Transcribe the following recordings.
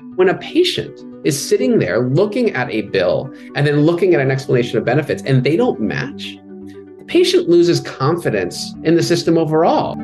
When a patient is sitting there looking at a bill and then looking at an explanation of benefits and they don't match, the patient loses confidence in the system overall.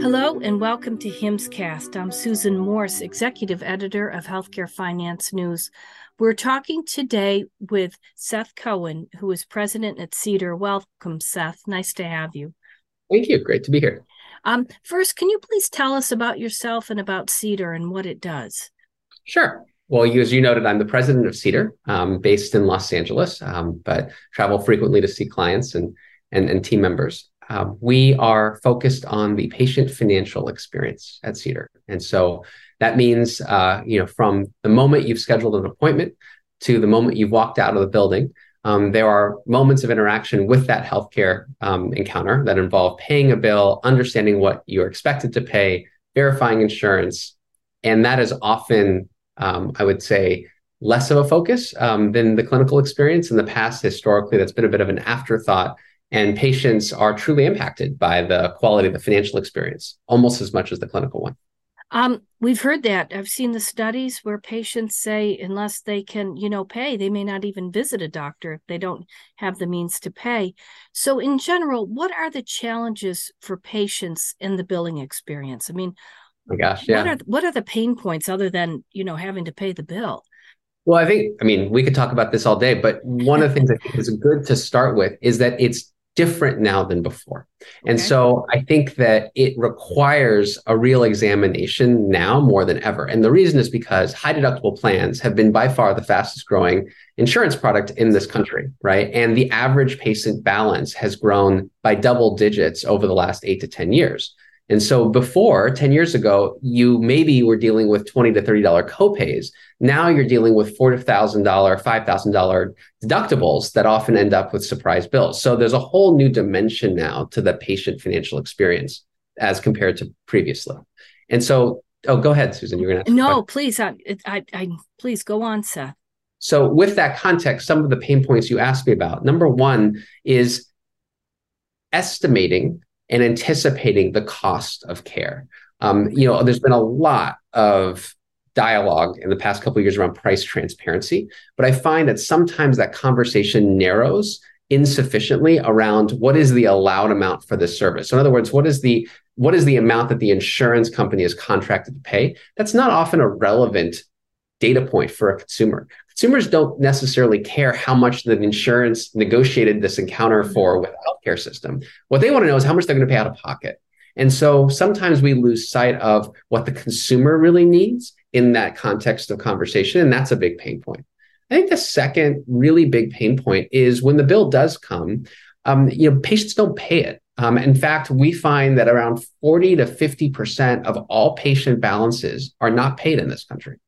Hello and welcome to HIMSScast. I'm Susan Morse, executive editor of Healthcare Finance News. We're talking today with Seth Cohen, who is president at Cedar. Welcome, Seth. Nice to have you. Thank you. Great to be here. Um, first, can you please tell us about yourself and about Cedar and what it does? Sure. Well, you, as you noted, I'm the president of Cedar, um, based in Los Angeles, um, but travel frequently to see clients and and, and team members. Uh, we are focused on the patient financial experience at Cedar, and so that means, uh, you know, from the moment you've scheduled an appointment to the moment you've walked out of the building, um, there are moments of interaction with that healthcare um, encounter that involve paying a bill, understanding what you're expected to pay, verifying insurance. And that is often, um, I would say, less of a focus um, than the clinical experience. In the past, historically, that's been a bit of an afterthought. And patients are truly impacted by the quality of the financial experience almost as much as the clinical one. Um, we've heard that. I've seen the studies where patients say unless they can, you know, pay, they may not even visit a doctor if they don't have the means to pay. So, in general, what are the challenges for patients in the billing experience? I mean, oh gosh, yeah. What are what are the pain points other than you know having to pay the bill? Well, I think, I mean, we could talk about this all day, but one of the things I think is good to start with is that it's different now than before. Okay. And so I think that it requires a real examination now more than ever. And the reason is because high deductible plans have been by far the fastest growing insurance product in this country, right? And the average patient balance has grown by double digits over the last eight to 10 years. And so before 10 years ago, you maybe were dealing with 20 to $30 copays. Now you're dealing with $4,000, $5,000 deductibles that often end up with surprise bills. So there's a whole new dimension now to the patient financial experience as compared to previously. And so, oh, go ahead, Susan. You're going to. No, please. I, I, I, please go on, Seth. So with that context, some of the pain points you asked me about. Number one is estimating and anticipating the cost of care. Um, you know, there's been a lot of dialogue in the past couple years around price transparency, but I find that sometimes that conversation narrows insufficiently around what is the allowed amount for this service. So in other words, what is the what is the amount that the insurance company is contracted to pay? That's not often a relevant data point for a consumer consumers don't necessarily care how much the insurance negotiated this encounter for with the healthcare system. What they want to know is how much they're going to pay out of pocket. And so sometimes we lose sight of what the consumer really needs in that context of conversation. And that's a big pain point. I think the second really big pain point is when the bill does come, um, you know, patients don't pay it. Um, in fact, we find that around 40 to 50% of all patient balances are not paid in this country.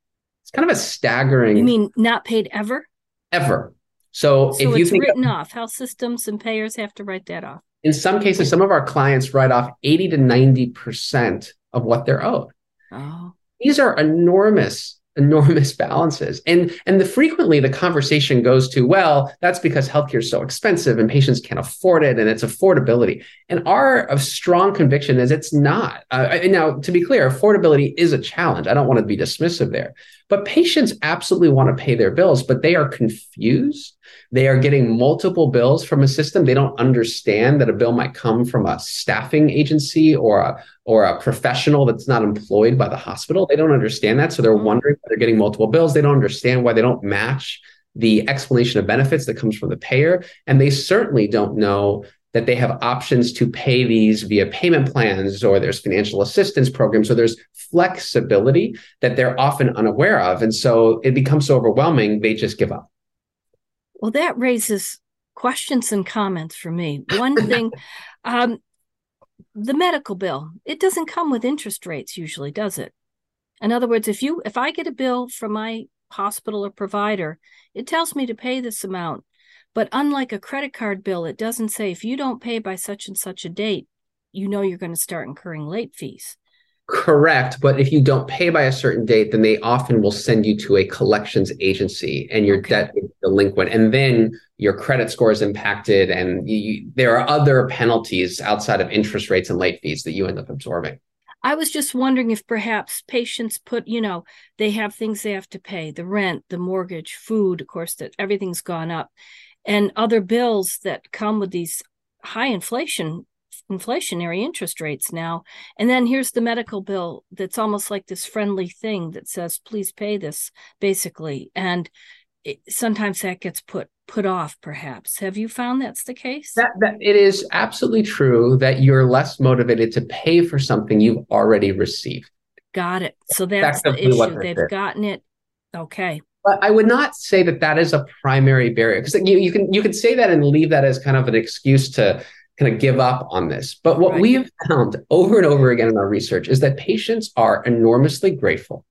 It's kind of a staggering. You mean not paid ever? Ever. So, so if you think written off, health systems and payers have to write that off. In some cases, some of our clients write off 80 to 90% of what they're owed. Oh. These are enormous enormous balances. And and the frequently the conversation goes to well that's because healthcare is so expensive and patients can't afford it and it's affordability. And our strong conviction is it's not. Uh, now to be clear affordability is a challenge. I don't want to be dismissive there. But patients absolutely want to pay their bills but they are confused they are getting multiple bills from a system. They don't understand that a bill might come from a staffing agency or a or a professional that's not employed by the hospital. They don't understand that. So they're mm-hmm. wondering why they're getting multiple bills. They don't understand why they don't match the explanation of benefits that comes from the payer. And they certainly don't know that they have options to pay these via payment plans or there's financial assistance programs. So there's flexibility that they're often unaware of. And so it becomes so overwhelming, they just give up. Well, that raises questions and comments for me. One thing, um, the medical bill, it doesn't come with interest rates usually, does it? In other words, if you if I get a bill from my hospital or provider, it tells me to pay this amount. But unlike a credit card bill, it doesn't say if you don't pay by such and such a date, you know you're going to start incurring late fees. Correct. But if you don't pay by a certain date, then they often will send you to a collections agency and your okay. debt is delinquent. And then your credit score is impacted. And you, there are other penalties outside of interest rates and late fees that you end up absorbing. I was just wondering if perhaps patients put, you know, they have things they have to pay, the rent, the mortgage, food, of course, that everything's gone up, and other bills that come with these high inflation inflationary interest rates now. And then here's the medical bill that's almost like this friendly thing that says, please pay this, basically. And it, sometimes that gets put put off perhaps. Have you found that's the case? That, that it is absolutely true that you're less motivated to pay for something you've already received. Got it. So that's the issue. they've gotten it. Okay. But i would not say that that is a primary barrier because you, you can you can say that and leave that as kind of an excuse to kind of give up on this but what right. we have found over and over again in our research is that patients are enormously grateful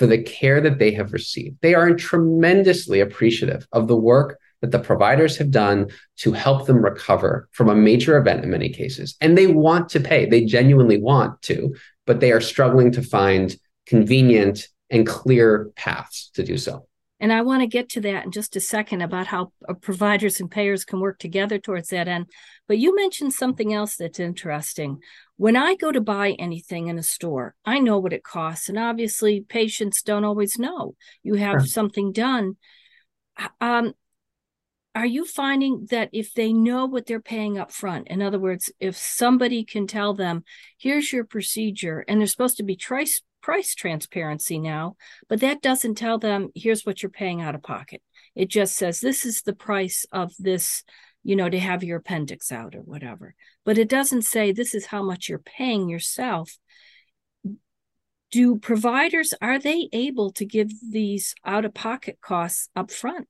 for the care that they have received. They are tremendously appreciative of the work that the providers have done to help them recover from a major event in many cases. And they want to pay, they genuinely want to, but they are struggling to find convenient and clear paths to do so. And I want to get to that in just a second about how uh, providers and payers can work together towards that end. But you mentioned something else that's interesting. When I go to buy anything in a store, I know what it costs. And obviously, patients don't always know. You have sure. something done. Um, are you finding that if they know what they're paying up front in other words if somebody can tell them here's your procedure and there's supposed to be price price transparency now but that doesn't tell them here's what you're paying out of pocket. It just says this is the price of this you know to have your appendix out or whatever. But it doesn't say this is how much you're paying yourself. Do providers are they able to give these out of pocket costs up front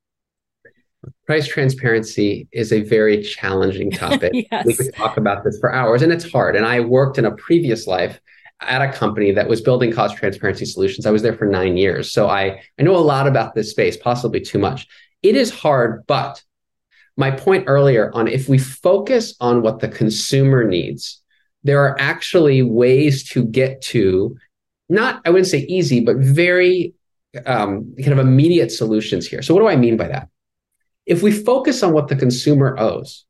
price transparency is a very challenging topic. yes. We could talk about this for hours, and it's hard. And I worked in a previous life at a company that was building cost transparency solutions. I was there for nine years. So I, I know a lot about this space, possibly too much. It is hard, but my point earlier on if we focus on what the consumer needs, there are actually ways to get to not, I wouldn't say easy, but very um, kind of immediate solutions here. So, what do I mean by that? If we focus on what the consumer owes,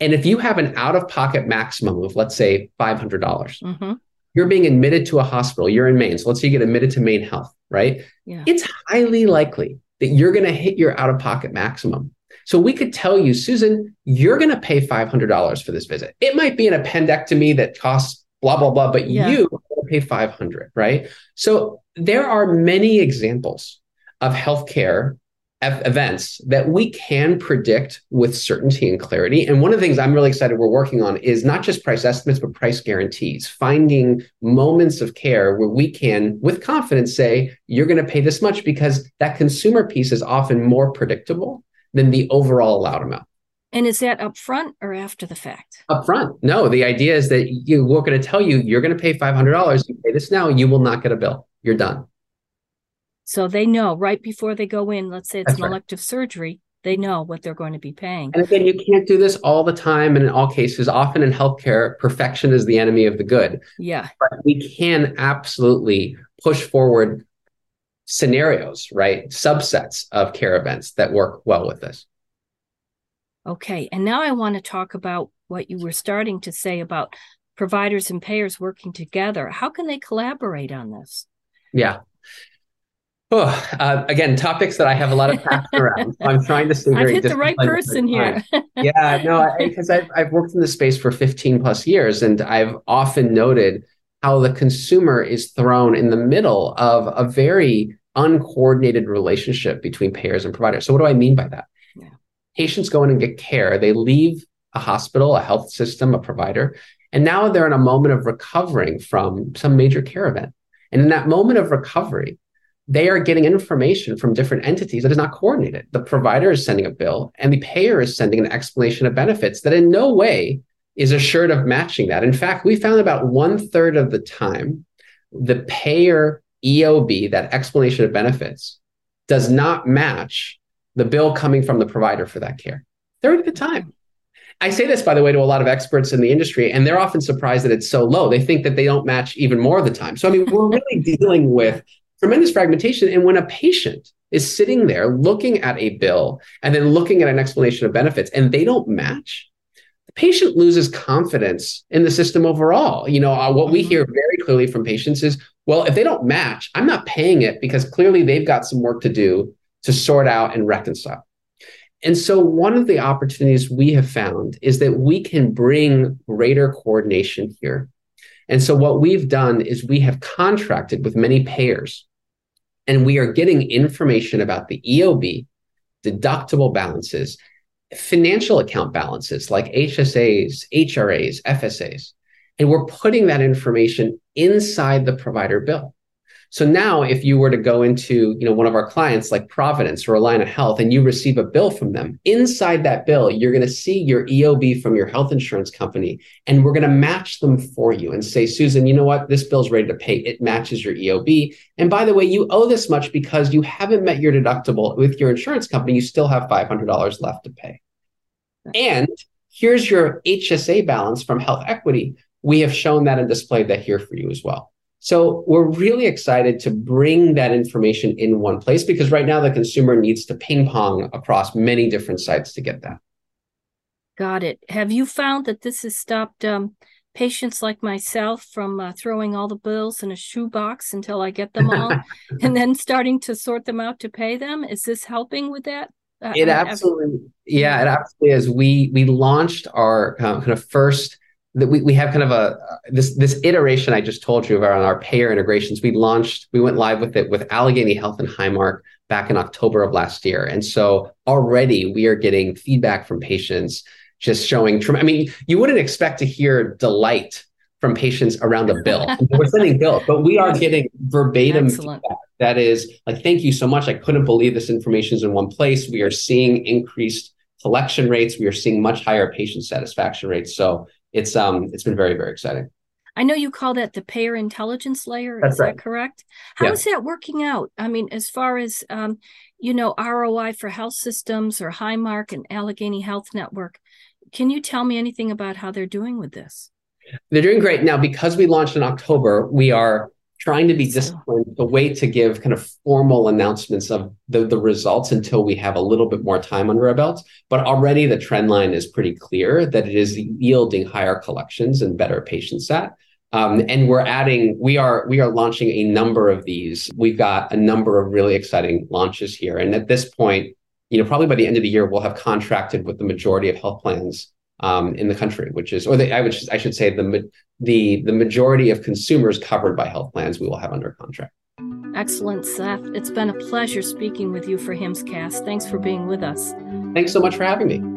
and if you have an out of pocket maximum of, let's say, $500, dollars mm-hmm. you're being admitted to a hospital, you're in Maine. So let's say you get admitted to Maine Health, right? Yeah. It's highly likely that you're going to hit your out of pocket maximum. So we could tell you, Susan, you're going to pay $500 for this visit. It might be an appendectomy that costs blah, blah, blah, but yeah. you pay 500, right? So there are many examples of healthcare events that we can predict with certainty and clarity. And one of the things I'm really excited we're working on is not just price estimates, but price guarantees, finding moments of care where we can, with confidence, say, you're going to pay this much because that consumer piece is often more predictable than the overall allowed amount. And is that upfront or after the fact? Upfront. No, the idea is that you, we're going to tell you you're going to pay $500. You pay this now, you will not get a bill. You're done. So they know right before they go in, let's say it's That's an right. elective surgery, they know what they're going to be paying. And again, you can't do this all the time and in all cases. Often in healthcare, perfection is the enemy of the good. Yeah. But we can absolutely push forward scenarios, right? Subsets of care events that work well with this. Okay. And now I want to talk about what you were starting to say about providers and payers working together. How can they collaborate on this? Yeah. Oh, uh, again, topics that I have a lot of passion around. So I'm trying to stay very. I've hit the right person here. yeah, no, because I've I've worked in this space for 15 plus years, and I've often noted how the consumer is thrown in the middle of a very uncoordinated relationship between payers and providers. So, what do I mean by that? Yeah. Patients go in and get care. They leave a hospital, a health system, a provider, and now they're in a moment of recovering from some major care event. And in that moment of recovery, they are getting information from different entities that is not coordinated. The provider is sending a bill and the payer is sending an explanation of benefits that in no way is assured of matching that. In fact, we found about one third of the time, the payer EOB, that explanation of benefits, does not match the bill coming from the provider for that care. Third of the time. I say this, by the way, to a lot of experts in the industry, and they're often surprised that it's so low. They think that they don't match even more of the time. So, I mean, we're really dealing with tremendous fragmentation. And when a patient is sitting there looking at a bill and then looking at an explanation of benefits and they don't match, the patient loses confidence in the system overall. You know, uh, what we mm-hmm. hear very clearly from patients is, well, if they don't match, I'm not paying it because clearly they've got some work to do to sort out and reconcile. And so, one of the opportunities we have found is that we can bring greater coordination here. And so, what we've done is we have contracted with many payers, and we are getting information about the EOB, deductible balances, financial account balances like HSAs, HRAs, FSAs. And we're putting that information inside the provider bill. So now if you were to go into, you know, one of our clients like Providence or Allina Health and you receive a bill from them, inside that bill, you're going to see your EOB from your health insurance company and we're going to match them for you and say, Susan, you know what? This bill's ready to pay. It matches your EOB. And by the way, you owe this much because you haven't met your deductible with your insurance company. You still have $500 left to pay. And here's your HSA balance from Health Equity. We have shown that and displayed that here for you as well. So we're really excited to bring that information in one place because right now the consumer needs to ping pong across many different sites to get that. Got it. Have you found that this has stopped um, patients like myself from uh, throwing all the bills in a shoebox until I get them all and then starting to sort them out to pay them? Is this helping with that? Uh, it absolutely, yeah, it absolutely is. We we launched our uh, kind of first that we, we have kind of a this this iteration I just told you about on our payer integrations. We launched, we went live with it with Allegheny Health and Highmark back in October of last year, and so already we are getting feedback from patients just showing. I mean, you wouldn't expect to hear delight from patients around a bill. We're sending bills, but we are getting verbatim feedback that is like, "Thank you so much. I couldn't believe this information is in one place." We are seeing increased collection rates. We are seeing much higher patient satisfaction rates. So it's um it's been very very exciting. I know you call that the payer intelligence layer. That's is right. that correct? How yeah. is that working out? I mean, as far as um, you know, ROI for health systems or Highmark and Allegheny Health Network, can you tell me anything about how they're doing with this? They're doing great now because we launched in October. We are trying to be disciplined the way to give kind of formal announcements of the, the results until we have a little bit more time under our belts. But already the trend line is pretty clear that it is yielding higher collections and better patient sat. Um, and we're adding we are we are launching a number of these. We've got a number of really exciting launches here. And at this point you know probably by the end of the year we'll have contracted with the majority of health plans um, in the country, which is, or the, I would, I should say, the the the majority of consumers covered by health plans we will have under contract. Excellent, Seth. It's been a pleasure speaking with you for HIMSSCast. Thanks for being with us. Thanks so much for having me.